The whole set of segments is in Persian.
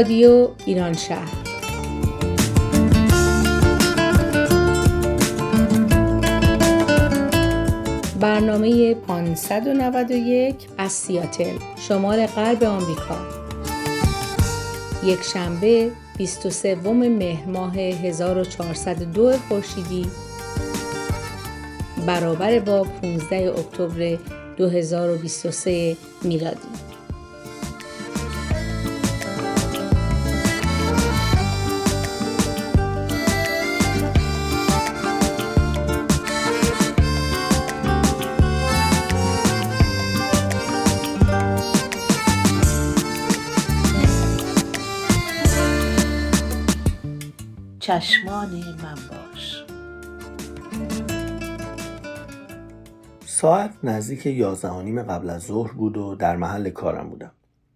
رادیو ایران شهر. برنامه 591 از سیاتل شمال غرب آمریکا. یک شنبه 23 مهر ماه 1402 خورشیدی. برابر با 15 اکتبر 2023 میلادی. چشمان من باش ساعت نزدیک یازده قبل از ظهر بود و در محل کارم بودم.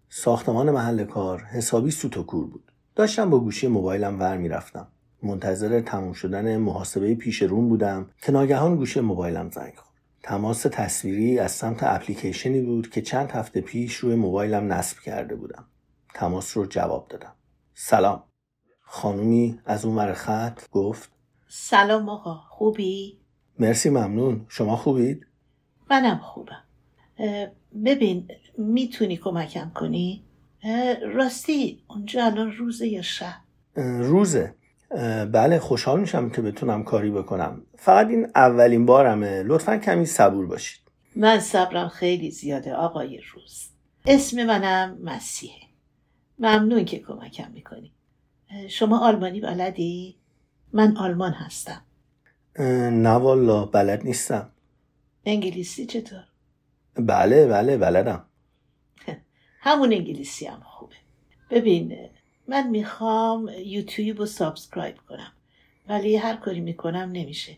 ساختمان محل کار حسابی سوت و کور بود. داشتم با گوشی موبایلم ور می‌رفتم. منتظر تموم شدن محاسبه پیش روم بودم که ناگهان گوشی موبایلم زنگ خورد. تماس تصویری از سمت اپلیکیشنی بود که چند هفته پیش روی موبایلم نصب کرده بودم. تماس رو جواب دادم. سلام. خانومی از اون ور خط گفت سلام آقا خوبی؟ مرسی ممنون. شما خوبید؟ منم خوبم. ببین می‌تونی کمکم کنی؟ راستی اونجا الان روزه یا شب؟ روزه. بله خوشحال میشم که بتونم کاری بکنم. فقط این اولین بارمه. لطفا کمی صبور باشید. من صبرم خیلی زیاده آقای روز. اسم منم مسیحه. ممنون که کمکم می‌کنی. شما آلمانی بلدی؟ من آلمان هستم. نه والا بلد نیستم. انگلیسی چطور؟ بله بله بلدم. همون انگلیسی هم خوبه. ببین من می‌خوام یوتیوب رو subscribe کنم ولی هر کاری می‌کنم نمیشه.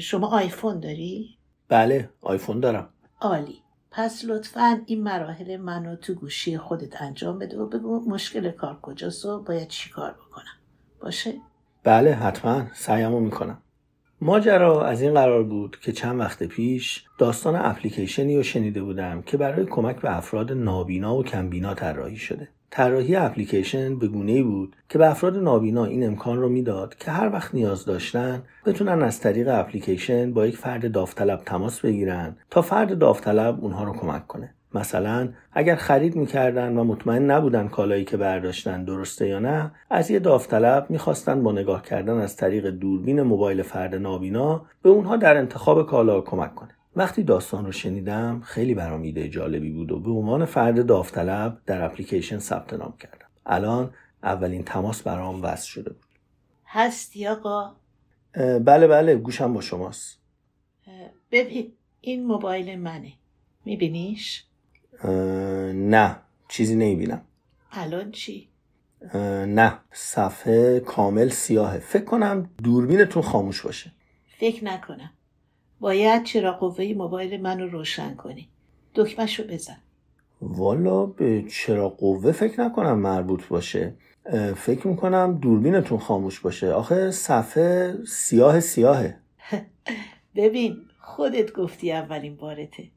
شما آیفون داری؟ بله آیفون دارم. عالی. پس لطفا این مراحل منو تو گوشی خودت انجام بده و بگو مشکل کار کجاست و باید چی کار بکنم. باشه؟ بله حتما. سعیمو می‌کنم. ماجرا از این قرار بود که چند وقت پیش داستان اپلیکیشنی رو شنیده بودم که برای کمک به افراد نابینا و کمبینا طراحی شده. طراحی اپلیکیشن به گونه بود که به افراد نابینا این امکان رو می‌داد که هر وقت نیاز داشتن بتونن از طریق اپلیکیشن با یک فرد داوطلب تماس بگیرن تا فرد داوطلب اونها رو کمک کنه. مثلا اگر خرید می‌کردن و مطمئن نبودن کالایی که برداشتن درسته یا نه از یه داوطلب می‌خواستن با نگاه کردن از طریق دوربین موبایل فرد نابینا به اونها در انتخاب کالا کمک کنه. وقتی داستان رو شنیدم خیلی برام ایده جالبی بود و به عنوان فرد داوطلب در اپلیکیشن ثبت نام کردم. الان اولین تماس برام وصل شده بود. هستی آقا؟ بله بله گوشم با شماست. ببین این موبایل منه. میبینیش؟ نه چیزی نمی‌بینم. الان چی؟ نه صفحه کامل سیاهه. فکر کنم دوربینتون خاموش باشه. فکر نکنم. باید چرا قوه موبایل منو روشن کنی. دکمش رو بزن. والا به چرا قوه فکر نکنم مربوط باشه. فکر می‌کنم دوربینتون خاموش باشه. آخه صفحه سیاه سیاهه. ببین خودت گفتی اولین بارته.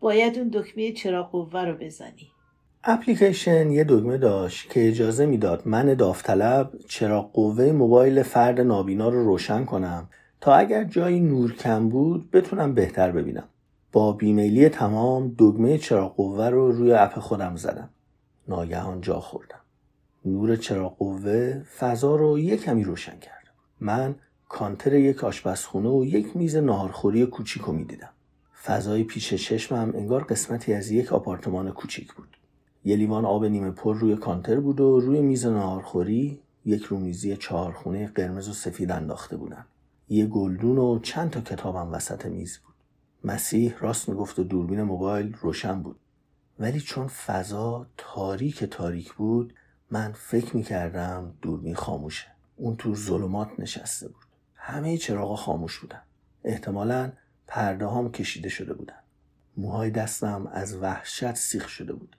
باید اون دکمه چرا قوه رو بزنی. اپلیکیشن یه دکمه داشت که اجازه می‌داد من داوطلب چرا قوه موبایل فرد نابینا رو روشن کنم تا اگر جایی نور کم بود بتونم بهتر ببینم. با بیمیلی تمام دگمه چراغ قوه رو روی اپ خودم زدم. ناگهان جا خوردم. نور چراغ قوه فضا رو یک کمی روشن کرد. من کانتر یک آشپزخونه و یک میز ناهارخوری کوچیک رو می‌دیدم. فضای پیش چشمم انگار قسمتی از یک آپارتمان کوچیک بود. یه لیوان آب نیمه پر روی کانتر بود و روی میز ناهارخوری یک رومیزی چهارخونه قرمز و سفید انداخته بودن. یه گلدون و چند تا کتابم وسط میز بود. مسیح راست می‌گفت و دوربین موبایل روشن بود. ولی چون فضا تاریک تاریک بود من فکر می‌کردم دوربین خاموشه. اون تو ظلمات نشسته بود. همه چراغا خاموش بودن. احتمالا پرده هم کشیده شده بودن. موهای دستم از وحشت سیخ شده بود.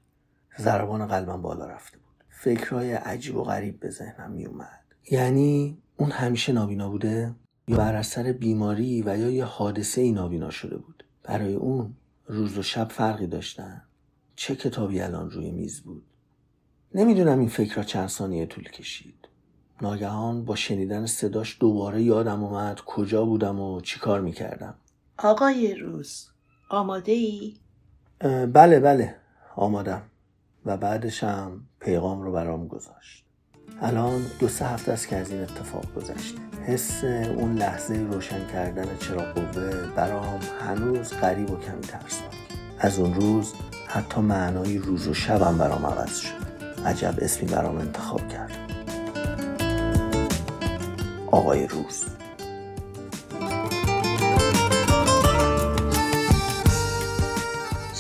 ضربان قلبم بالا رفته بود. فکرهای عجیب و غریب به ذهنم میومد یعنی اون همیشه نابینا بوده؟ یا بر اثر بیماری و یا یه حادثه ای نابینا شده بود؟ برای اون روز و شب فرقی داشتن. چه کتابی الان روی میز بود؟ نمی‌دونم این فکر را چند ثانیه طول کشید. ناگهان با شنیدن صداش دوباره یادم اومد کجا بودم و چیکار می‌کردم. آقای روز آماده ای؟ بله بله. آمادم. و بعدش هم پیغام رو برام گذاشت. الان دو سه هفته است که از این اتفاق گذشته. حس اون لحظه روشن کردن چرا قوه برام هنوز غریب و کمی ترسناک از اون روز حتی معنای روز و شبم برام عوض شد. عجب اسمی برام انتخاب کرد. آقای روز.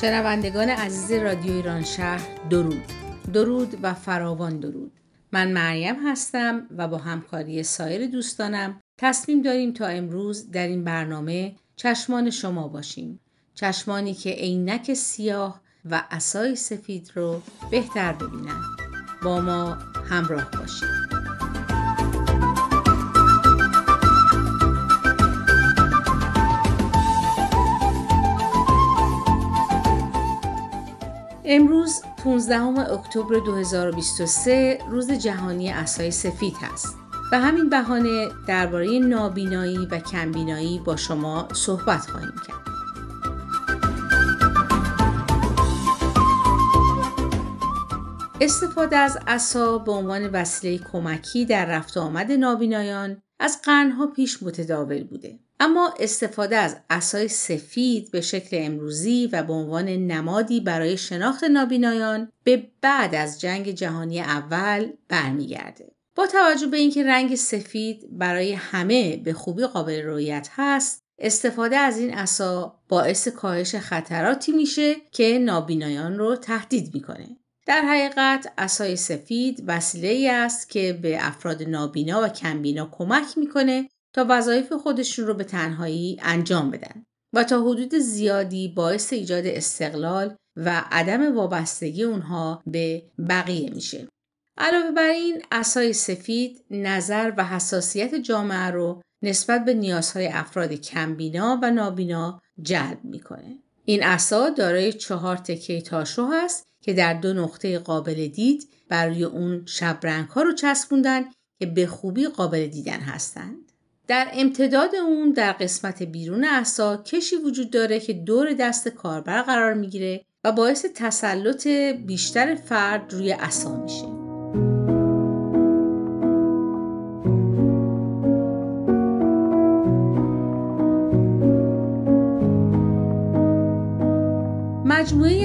شنوندگان عزیز رادیو ایران شهر درود. درود و فراوان درود. من مریم هستم و با همکاری سایر دوستانم تصمیم داریم تا امروز در این برنامه چشمان شما باشیم. چشمانی که عینک سیاه و اسای سفید رو بهتر ببینن با ما همراه باشید. امروز 15 اکتبر 2023 روز جهانی اسای سفید هست. به همین بهانه درباره نابینایی و کمبینایی با شما صحبت خواهیم کرد. استفاده از عصا به عنوان وسیله کمکی در رفت آمد نابینایان از قرنها پیش متداول بوده. اما استفاده از اسای سفید به شکل امروزی و به عنوان نمادی برای شناخت نابینایان به بعد از جنگ جهانی اول برمیگرده. با توجه به اینکه رنگ سفید برای همه به خوبی قابل رویت هست، استفاده از این اسا باعث کاهش خطراتی میشه که نابینایان رو تهدید می‌کنه. در حقیقت اسای سفید وسیله ای است که به افراد نابینا و کمبینا کمک می‌کنه تا وظایف خودشون رو به تنهایی انجام بدن و تا حدود زیادی باعث ایجاد استقلال و عدم وابستگی اونها به بقیه میشه. علاوه بر این اسای سفید نظر و حساسیت جامعه رو نسبت به نیازهای افراد کمبینا و نابینا جلب می‌کنه. این اسا دارای چهار تکه تاشو هست که در دو نقطه قابل دید برای اون شبرنگ ها رو چسبوندن که به خوبی قابل دیدن هستند. در امتداد اون در قسمت بیرون عصا کشی وجود داره که دور دست کاربر قرار می‌گیره و باعث تسلط بیشتر فرد روی عصا میشه.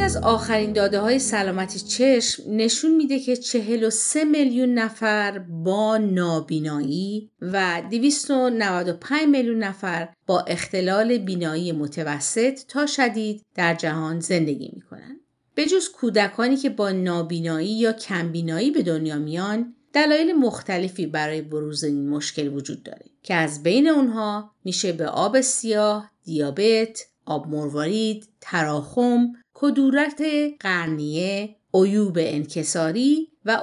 از آخرین داده های سلامتی چشم نشون میده که 43 میلیون نفر با نابینایی و 295 میلیون نفر با اختلال بینایی متوسط تا شدید در جهان زندگی می‌کنن. به جز کودکانی که با نابینایی یا کمبینایی به دنیا میان دلایل مختلفی برای بروز این مشکل وجود داره که از بین اونها میشه به آب سیاه، دیابت، آب مروارید، تراخم، کدورت قرنیه، عیوب انکساری و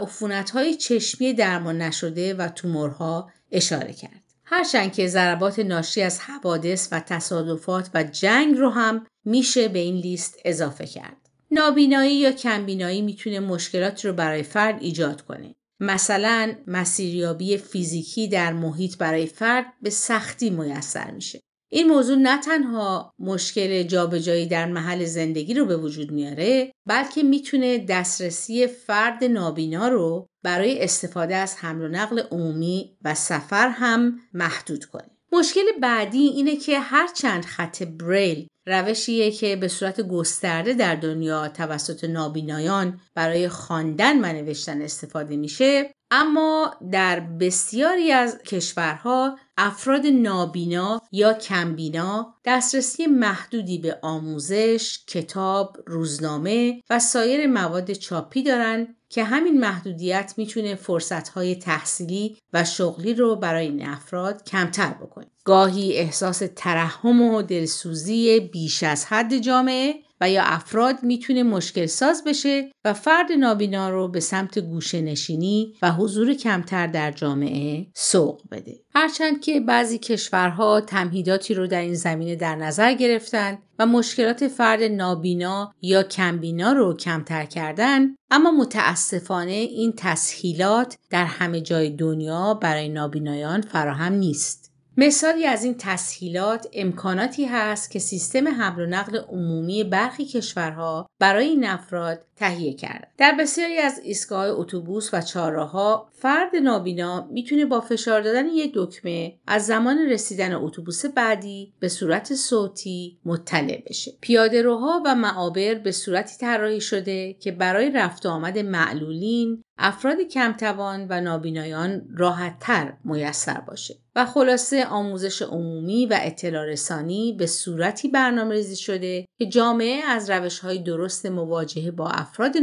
های چشمی درمان نشده و تومورها اشاره کرد. هرچند که ضربات ناشی از حوادث و تصادفات و جنگ رو هم میشه به این لیست اضافه کرد. نابینایی یا کمبینایی می‌تونه مشکلات رو برای فرد ایجاد کنه. مثلا مسیریابی فیزیکی در محیط برای فرد به سختی میسر میشه. این موضوع نه تنها مشکل جابجایی در محل زندگی رو به وجود میاره بلکه می‌تونه دسترسی فرد نابینا رو برای استفاده از حمل و نقل عمومی و سفر هم محدود کنه. مشکل بعدی اینه که هرچند خط بریل روشیه که به صورت گسترده در دنیا توسط نابینایان برای خواندن و نوشتن استفاده میشه اما در بسیاری از کشورها افراد نابینا یا کمبینا دسترسی محدودی به آموزش، کتاب، روزنامه و سایر مواد چاپی دارند که همین محدودیت می‌تونه فرصتهای تحصیلی و شغلی رو برای این افراد کمتر بکنه. گاهی احساس ترحم و دلسوزی بیش از حد جامعه و یا افراد می‌تونه مشکل ساز بشه و فرد نابینا رو به سمت گوشه نشینی و حضور کمتر در جامعه سوق بده. هرچند که بعضی کشورها تمهیداتی رو در این زمینه در نظر گرفتن و مشکلات فرد نابینا یا کمبینا رو کمتر کردن اما متاسفانه این تسهیلات در همه جای دنیا برای نابینایان فراهم نیست. مثالی از این تسهیلات امکاناتی هست که سیستم حمل و نقل عمومی برخی کشورها برای این افراد تهیه کرده. در بسیاری از ایستگاه اتوبوس و چهارراهها فرد نابینا می‌تونه با فشار دادن یک دکمه از زمان رسیدن اتوبوس بعدی به صورت صوتی مطلع بشه. پیاده روها و معابر به صورتی طراحی شده که برای رفت آمد معلولین افراد کمتوان و نابینایان راحتتر میسر باشه و خلاصه آموزش عمومی و اطلاع رسانی به صورتی برنامه ریزی شده که جامعه از روش های درست مواجهه با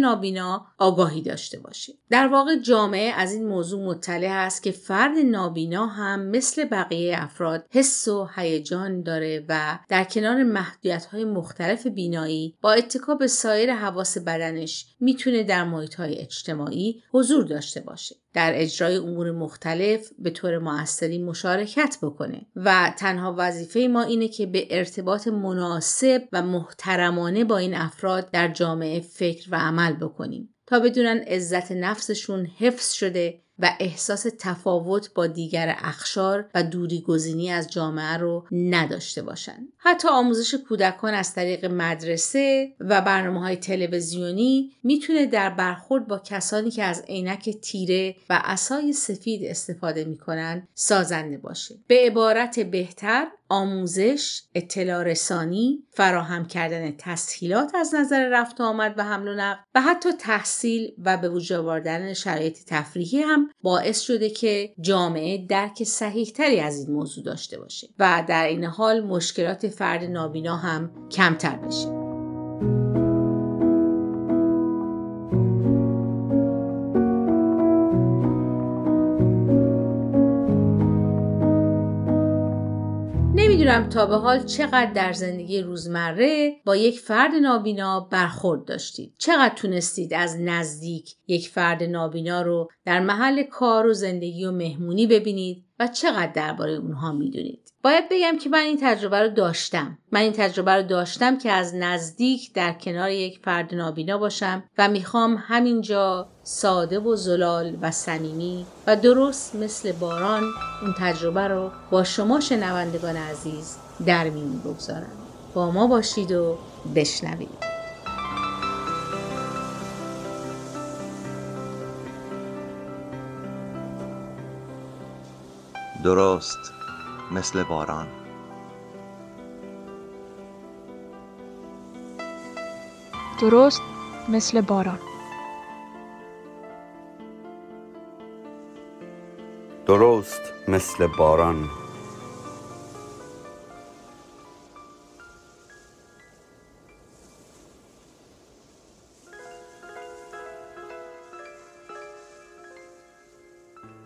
نابینا آگاهی داشته باشه. در واقع جامعه از این موضوع مطلع است که فرد نابینا هم مثل بقیه افراد حس و هیجان داره و در کنار محدودیت های مختلف بینایی با اتکا به سایر حواس بدنش می‌تونه در محیط های اجتماعی حضور داشته باشه. در اجرای امور مختلف به طور موثری مشارکت بکنه. و تنها وظیفه ما اینه که به ارتباط مناسب و محترمانه با این افراد در جامعه فکر و عمل بکنیم. تا بدونن عزت نفسشون حفظ شده و احساس تفاوت با دیگر اخشار و دوری گزینی از جامعه رو نداشته باشند. حتی آموزش کودکان از طریق مدرسه و برنامه های تلویزیونی می‌تونه در برخورد با کسانی که از عینک تیره و اسای سفید استفاده می‌کنن سازنده باشه. به عبارت بهتر آموزش، اطلاع رسانی، فراهم کردن تسهیلات از نظر رفت آمد و حمل و نقل و حتی تحصیل و به وجود آوردن شرایط تفریحی باعث شده که جامعه درک صحیحتری از این موضوع داشته باشه و در این حال مشکلات فرد نابینا هم کمتر بشه. نمی‌دونم تا به حال چقدر در زندگی روزمره با یک فرد نابینا برخورد داشتید. چقدر تونستید از نزدیک یک فرد نابینا رو در محل کار و زندگی و مهمونی ببینید و چقدر درباره اونها می‌دونید. باید بگم که من این تجربه رو داشتم. من این تجربه رو داشتم که از نزدیک در کنار یک فرد نابینا باشم و می‌خوام همینجا ساده و زلال و صمیمی و درست مثل باران اون تجربه رو با شما شنوندگان عزیز در میون بگذارم. با ما باشید و بشنوید. درست مثل باران. درست مثل باران. درست مثل باران.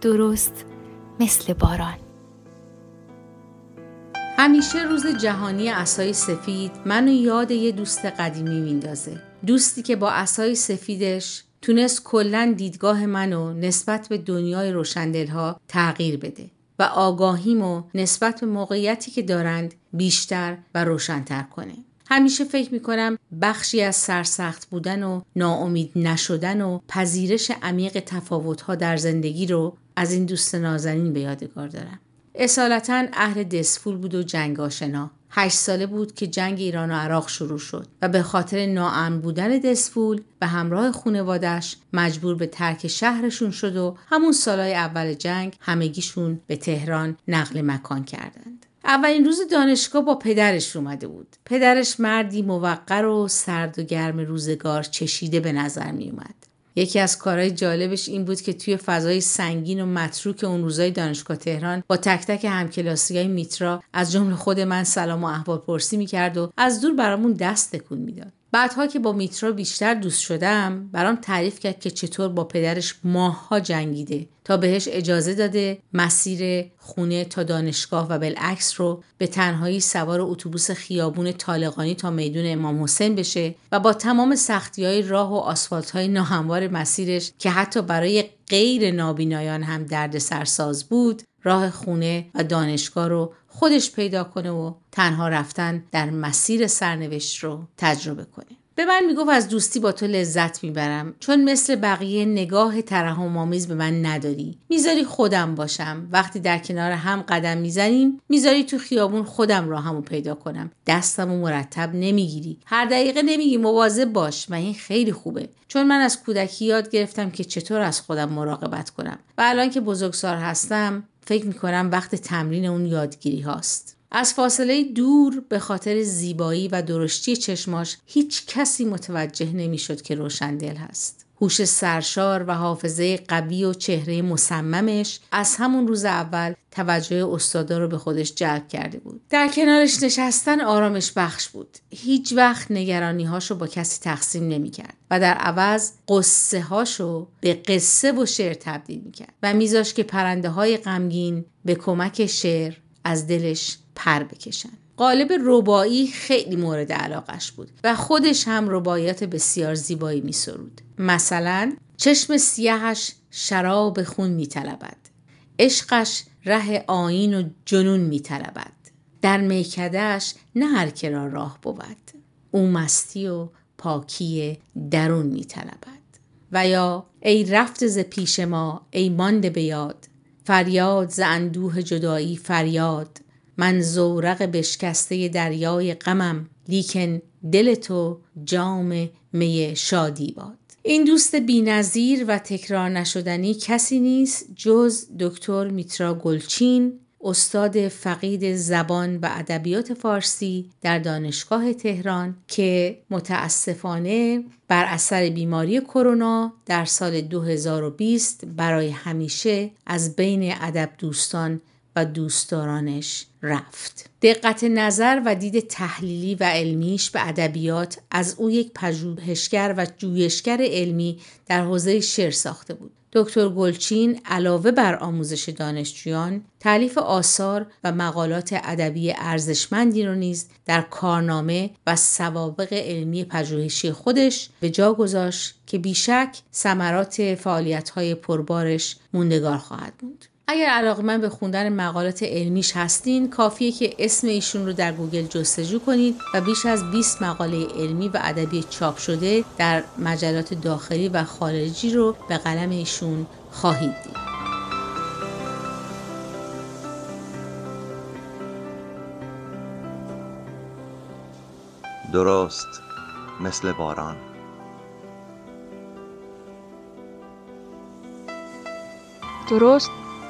درست مثل باران. همیشه روز جهانی اسای سفید منو یاد یه دوست قدیمی میندازه. دوستی که با اسای سفیدش تونست کلا دیدگاه منو نسبت به دنیای روشندلها تغییر بده و آگاهیمو نسبت به موقعیتی که دارند بیشتر و روشنتر کنه همیشه فکر می‌کنم بخشی از سرسخت بودن و ناامید نشدن و پذیرش عمیق تفاوتها در زندگی رو از این دوست نازنین به یادگار دارم. اصالتا اهل دسفول بود و جنگ آشنا. هشت ساله بود که جنگ ایران و عراق شروع شد و به خاطر ناامن بودن دسفول به همراه خونوادش مجبور به ترک شهرشون شد و همون سالهای اول جنگ همگیشون به تهران نقل مکان کردند. اولین روز دانشگاه با پدرش اومده بود. پدرش مردی موقر و سرد و گرم روزگار چشیده به نظر می اومد. یکی از کارهای جالبش این بود که توی فضای سنگین و متروک اون روزای دانشگاه تهران با تک تک همکلاسی های میترا از جمله خود من سلام و احوال پرسی می‌کرد و از دور برامون دست تکون می‌داد. بعدها که با میترا بیشتر دوست شدم برام تعریف کرد که چطور با پدرش ماهها جنگیده. تا بهش اجازه داده مسیر خونه تا دانشگاه و بالعکس رو به تنهایی سوار اتوبوس خیابون طالقانی تا میدون امام حسین بشه و با تمام سختی های راه و آسفالت های ناهموار مسیرش که حتی برای غیر نابینایان هم درد سرساز بود راه خونه و دانشگاه رو خودش پیدا کنه و تنها رفتن در مسیر سرنوشت رو تجربه کنه. به من می‌گفت از دوستی با تو لذت می‌برم چون مثل بقیه نگاه ترحم آمیز به من نداری. می‌ذاری خودم باشم. وقتی در کنار هم قدم می‌زنیم می‌ذاری تو خیابون خودم راهمو پیدا کنم. دستمو مرتب نمی‌گیری. هر دقیقه نمیگی مواظب باش و این خیلی خوبه. چون من از کودکی یاد گرفتم که چطور از خودم مراقبت کنم. و الان که بزرگسال هستم فکر می‌کنم وقت تمرین اون یادگیری هاست. از فاصله دور به خاطر زیبایی و درشتی چشماش هیچ کسی متوجه نمی‌شد که روشندل هست. هوش سرشار و حافظه قوی و چهره مصممش از همون روز اول توجه استادا رو به خودش جلب کرده بود. در کنارش نشستن آرامش بخش بود. هیچ وقت نگرانی هاشو با کسی تقسیم نمی‌کرد و در عوض قصه هاشو به قصه و شعر تبدیل می‌کرد و میذاش که پرنده های غمگین به کمک شعر از دلش پر بکشن. قالب ربایی خیلی مورد علاقش بود و خودش هم ربایات بسیار زیبایی می سرود. مثلا چشم سیاهش شراب خون می طلبد. عشقش ره آین و جنون می طلبد. در میکدهش نه هر را راه بود. او مستی و پاکی درون می طلبد. و یا ای رفت ز پیش ما ای مانده به یاد فریاد ز اندوه جدایی فریاد. من زورق بشکسته دریای غمم لیکن دل تو جام می شادی باد. این دوست بینظیر و تکرار نشدنی کسی نیست جز دکتر میترا گلچین. استاد فقید زبان و ادبیات فارسی در دانشگاه تهران که متاسفانه بر اثر بیماری کرونا در سال 2020 برای همیشه از بین ادب دوستان و دوستدارانش رفت. دقت نظر و دید تحلیلی و علمیش به ادبیات از او یک پژوهشگر و جویشگر علمی در حوزه شعر ساخته بود. دکتر گلچین علاوه بر آموزش دانشجویان تألیف آثار و مقالات ادبی ارزشمندی را نیز در کارنامه و سوابق علمی پژوهشی خودش به جا گذاشت که بیشک ثمرات فعالیت‌های پربارش موندگار خواهد بود. اگر علاقه‌مند به خوندن مقالات علمیش هستین کافیه که اسم ایشون رو در گوگل جستجو کنید و بیش از 20 مقاله علمی و ادبی چاپ شده در مجلات داخلی و خارجی رو به قلم ایشون خواهید دید. درست مثل باران درست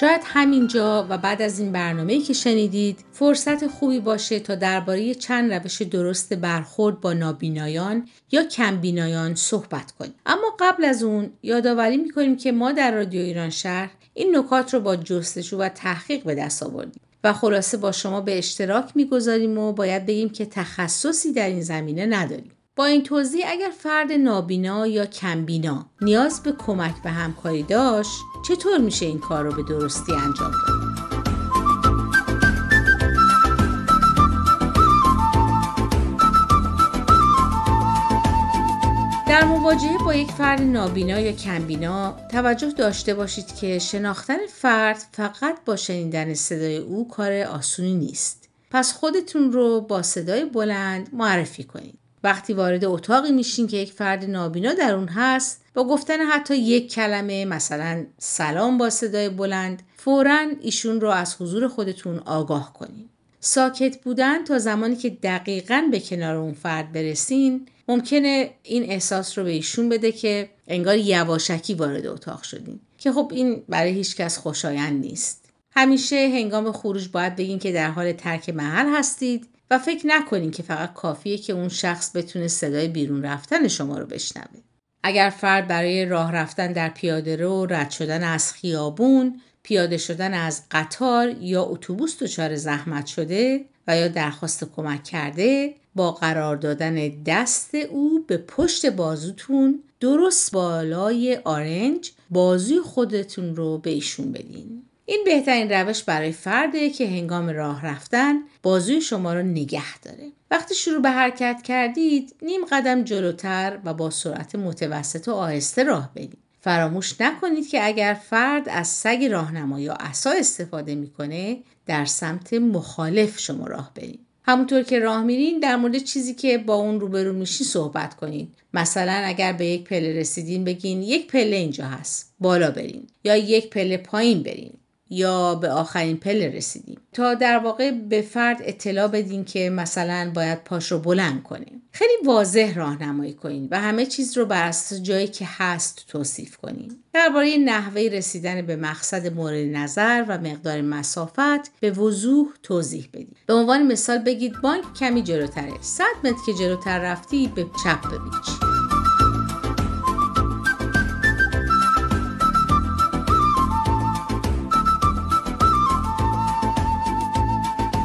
شاید همینجا و بعد از این برنامه که شنیدید فرصت خوبی باشه تا درباره چند روش درست برخورد با نابینایان یا کمبینایان صحبت کنیم. اما قبل از اون یادآوری می‌کنیم که ما در رادیو ایران شهر این نکات رو با جستجو و تحقیق به دست آوردیم و خلاصه با شما به اشتراک می‌گذاریم و باید بگیم که تخصصی در این زمینه نداریم. با این توضیح اگر فرد نابینا یا کمبینا نیاز به کمک و همکاری داشت چطور میشه این کار رو به درستی انجام داد؟ در مواجهه با یک فرد نابینا یا کمبینا توجه داشته باشید که شناختن فرد فقط با شنیدن صدای او کار آسونی نیست. پس خودتون رو با صدای بلند معرفی کنید. وقتی وارد اتاقی میشین که یک فرد نابینا در اون هست با گفتن حتی یک کلمه مثلا سلام با صدای بلند فورا ایشون رو از حضور خودتون آگاه کنید ساکت بودن تا زمانی که دقیقا به کنار اون فرد برسین ممکنه این احساس رو به ایشون بده که انگار یواشکی وارد اتاق شدین. که خب این برای هیچ کس خوشایند نیست. همیشه هنگام خروج باید بگین که در حال ترک محل هستید. و فکر نکنین که فقط کافیه که اون شخص بتونه صدای بیرون رفتن شما رو بشنوه. اگر فرد برای راه رفتن در پیاده رو رد شدن از خیابون پیاده شدن از قطار یا اتوبوس دچار زحمت شده و یا درخواست کمک کرده با قرار دادن دست او به پشت بازوتون درست بالای آرنج بازوی خودتون رو به ایشون بدین. این بهترین روش برای فرده که هنگام راه رفتن بازوی شما رو نگه داره. وقتی شروع به حرکت کردید نیم قدم جلوتر و با سرعت متوسط و آهسته راه برید. فراموش نکنید که اگر فرد از سگ راهنما یا عصا استفاده می‌کنه در سمت مخالف شما راه برید. همونطور که راه میرین در مورد چیزی که با اون روبرو میشین صحبت کنید. مثلا اگر به یک پله رسیدین بگین یک پله اینجا هست بالا برین. یا یک پله پایین برین. یا به آخرین پله رسیدیم. تا در واقع به فرد اطلاع بدین که مثلا باید پاش رو بلند کنیم. خیلی واضح راهنمایی کنین و همه چیز رو بر اساس جایی که هست توصیف کنین. درباره نحوه رسیدن به مقصد مورد نظر و مقدار مسافت به وضوح توضیح بدید به عنوان مثال بگید بانک کمی جلوتره. 100 متر که جلوتر رفتی به چپ بپیچ.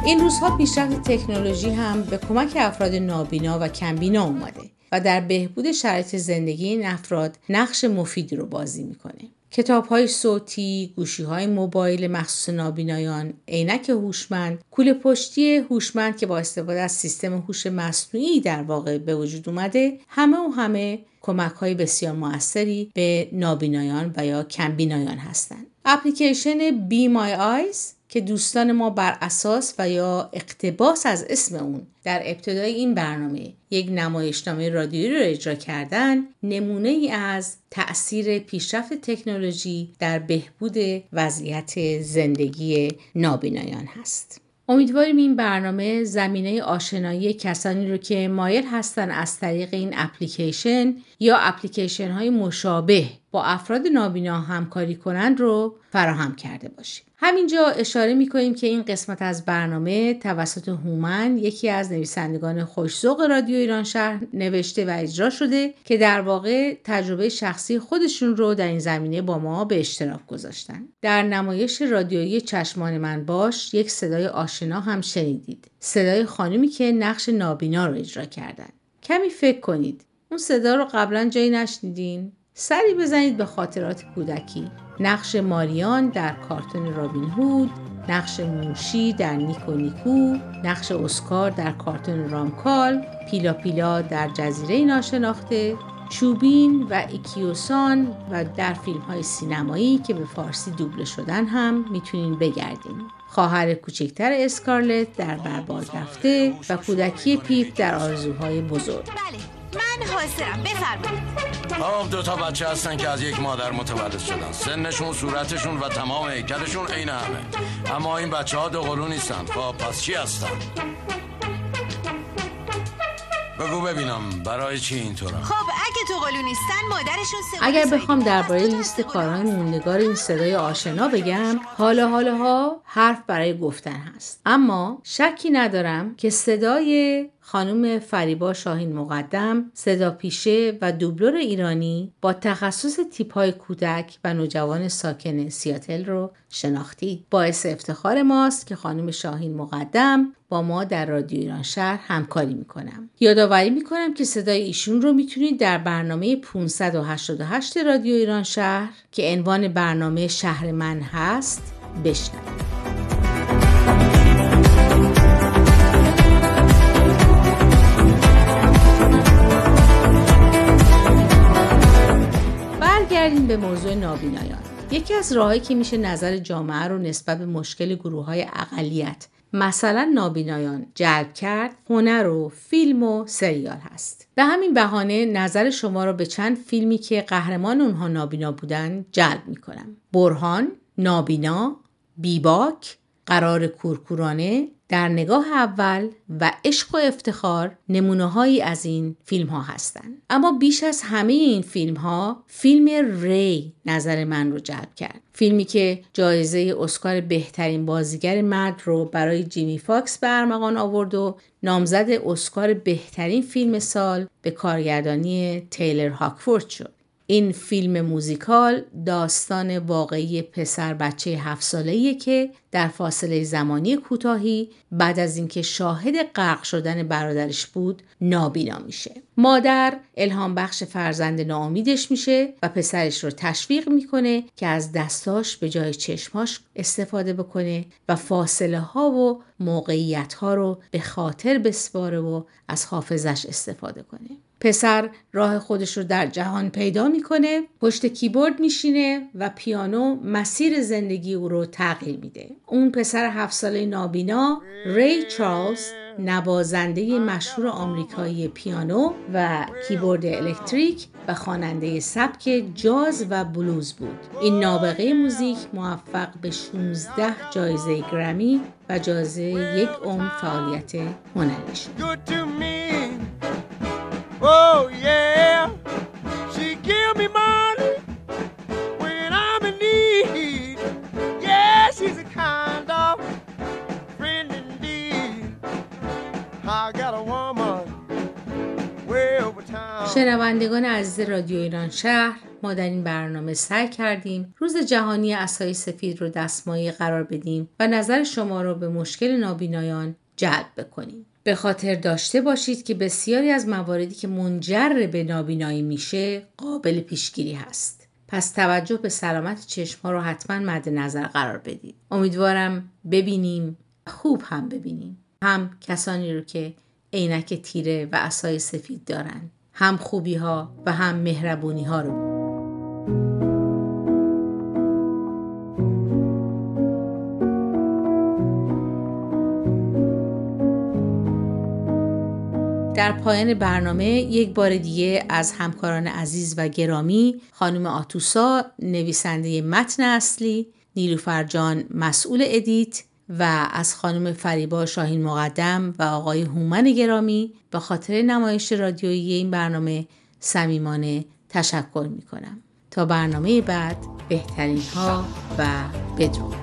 این روزها پیشرفت تکنولوژی هم به کمک افراد نابینا و کمبینا اومده و در بهبود شرایط زندگی این افراد نقش مفیدی رو بازی می‌کنه. کتاب های صوتی، گوشی های موبایل مخصوص نابینایان، عینک هوشمند، کوله پشتی هوشمند که با استفاده از سیستم هوش مصنوعی در واقع به وجود اومده، همه و همه کمک های بسیار موثری به نابینایان و یا کمبینایان هستند. اپلیکیشن Be My Eyes که دوستان ما بر اساس و یا اقتباس از اسم اون در ابتدای این برنامه یک نمایشنامه رادیویی رو اجرا کردن نمونه ای از تأثیر پیشرفت تکنولوژی در بهبود وضعیت زندگی نابینایان هست. امیدواریم این برنامه زمینه آشنایی کسانی رو که مایل هستن از طریق این اپلیکیشن یا اپلیکیشن های مشابه با افراد نابینا همکاری کنند رو فراهم کرده باشیم. همینجا اشاره می کنیم که این قسمت از برنامه توسط هومن یکی از نویسندگان خوشزوق رادیو ایران شهر نوشته و اجرا شده که در واقع تجربه شخصی خودشون رو در این زمینه با ما به اشتراک گذاشتن. در نمایش رادیویی چشمان من باش یک صدای آشنا هم شنیدید. صدای خانمی که نقش نابینا رو اجرا کردن. کمی فکر کنید. این صدا رو قبلا جایی نشنیدین؟ سری بزنید به خاطرات کودکی. نقش ماریان در کارتون رابین هود نقش موشی در نیکو نیکو نقش اسکار در کارتون رامکال پیلا پیلا در جزیره ناشناخته چوبین و ایکیوسان و در فیلم های سینمایی که به فارسی دوبله شدن هم می‌تونین بگردین. خواهر کوچکتر اسکارلت در برباد رفته و کودکی پیپ در آرزوهای بزرگ. بله. من حاضرم. بفرمایید. خب دو تا بچه هستن که از یک مادر متولد شدن. سنشون صورتشون و تمام هیکلشون عین همه. اما این بچه ها دو قلو نیستن. خب پس چی هستن؟ بگو ببینم. برای چی اینطورا خب اگه تو قلو نیستن مادرشون اگر بخوام درباره لیست کارهای موندگار این صدای آشنا بگم حالا حالا ها حرف برای گفتن هست. اما شکی ندارم که صدای خانم فریبا شاهین مقدم صدا پیشه و دوبلور ایرانی با تخصص تیپ های کودک و نوجوان ساکن سیاتل رو شناختی. باعث افتخار ماست که خانم شاهین مقدم با ما در رادیو ایران شهر همکاری می‌کنم. یادآوری می‌کنم که صدای ایشون رو می‌تونید در برنامه 588 رادیو ایران شهر که عنوان برنامه شهر من هست بشنوید. برگردیم به موضوع نابینایان. یکی از راههایی که میشه نظر جامعه رو نسبت به مشکل گروه های اقلیت مثلا نابینایان جلب کرد هنر و فیلم و سریال هست. به همین بهانه نظر شما رو به چند فیلمی که قهرمان اونها نابینا بودن جلب می‌کنم. برهان نابینا بیباک قرار کورکورانه در نگاه اول و عشق و افتخار نمونه هایی از این فیلم ها هستند. اما بیش از همه این فیلم ها فیلم ری نظر من رو جلب کرد. فیلمی که جایزه اسکار بهترین بازیگر مرد رو برای جیمی فاکس به ارمغان آورد و نامزد اسکار بهترین فیلم سال به کارگردانی تیلر هاکفورد شد. این فیلم موزیکال داستان واقعی پسر بچه هفت ساله‌ایه که در فاصله زمانی کوتاهی بعد از اینکه شاهد غرق شدن برادرش بود نابینا میشه. مادر الهام بخش فرزند ناامیدش میشه و پسرش رو تشویق می‌کنه که از دستاش به جای چشماش استفاده بکنه و فاصله ها و موقعیت ها رو به خاطر بسپاره و از حافظش استفاده کنه. پسر راه خودش رو در جهان پیدا می‌کنه پشت کیبورد میشینه و پیانو مسیر زندگی او رو تغییر میده. اون پسر هفت ساله نابینا ری چارلز نوازنده مشهور آمریکایی پیانو و کیبورد الکتریک و خواننده سبک جاز و بلوز بود. این نابغه موزیک موفق به 16 جایزه گرمی و جایزه یک عمر فعالیت هنری شد. Oh yeah, she give me money when I'm in need. Yeah, she's a kind of friend indeed. I got a woman way over town. شنوندگان عزیز رادیو ایران شهر ما در این برنامه سعی کردیم روز جهانی اسای سفید رو دستمایه قرار بدیم و نظر شما رو به مشکل نابینایان جلب بکنیم. به خاطر داشته باشید که بسیاری از مواردی که منجر به نابینایی میشه قابل پیشگیری هست. پس توجه به سلامت چشم ها رو حتما مد نظر قرار بدید. امیدوارم ببینیم خوب هم ببینیم. هم کسانی رو که عینک تیره و اسای سفید دارن. هم خوبی ها و هم مهربونی ها رو در پایان برنامه یک بار دیگه از همکاران عزیز و گرامی خانم آتوسا نویسنده متن اصلی نیلوفر جان مسئول ادیت و از خانم فریبا شاهین مقدم و آقای هومن گرامی به خاطر نمایش رادیویی این برنامه صمیمانه تشکر می کنم تا برنامه بعد بهترین ها و بدرود.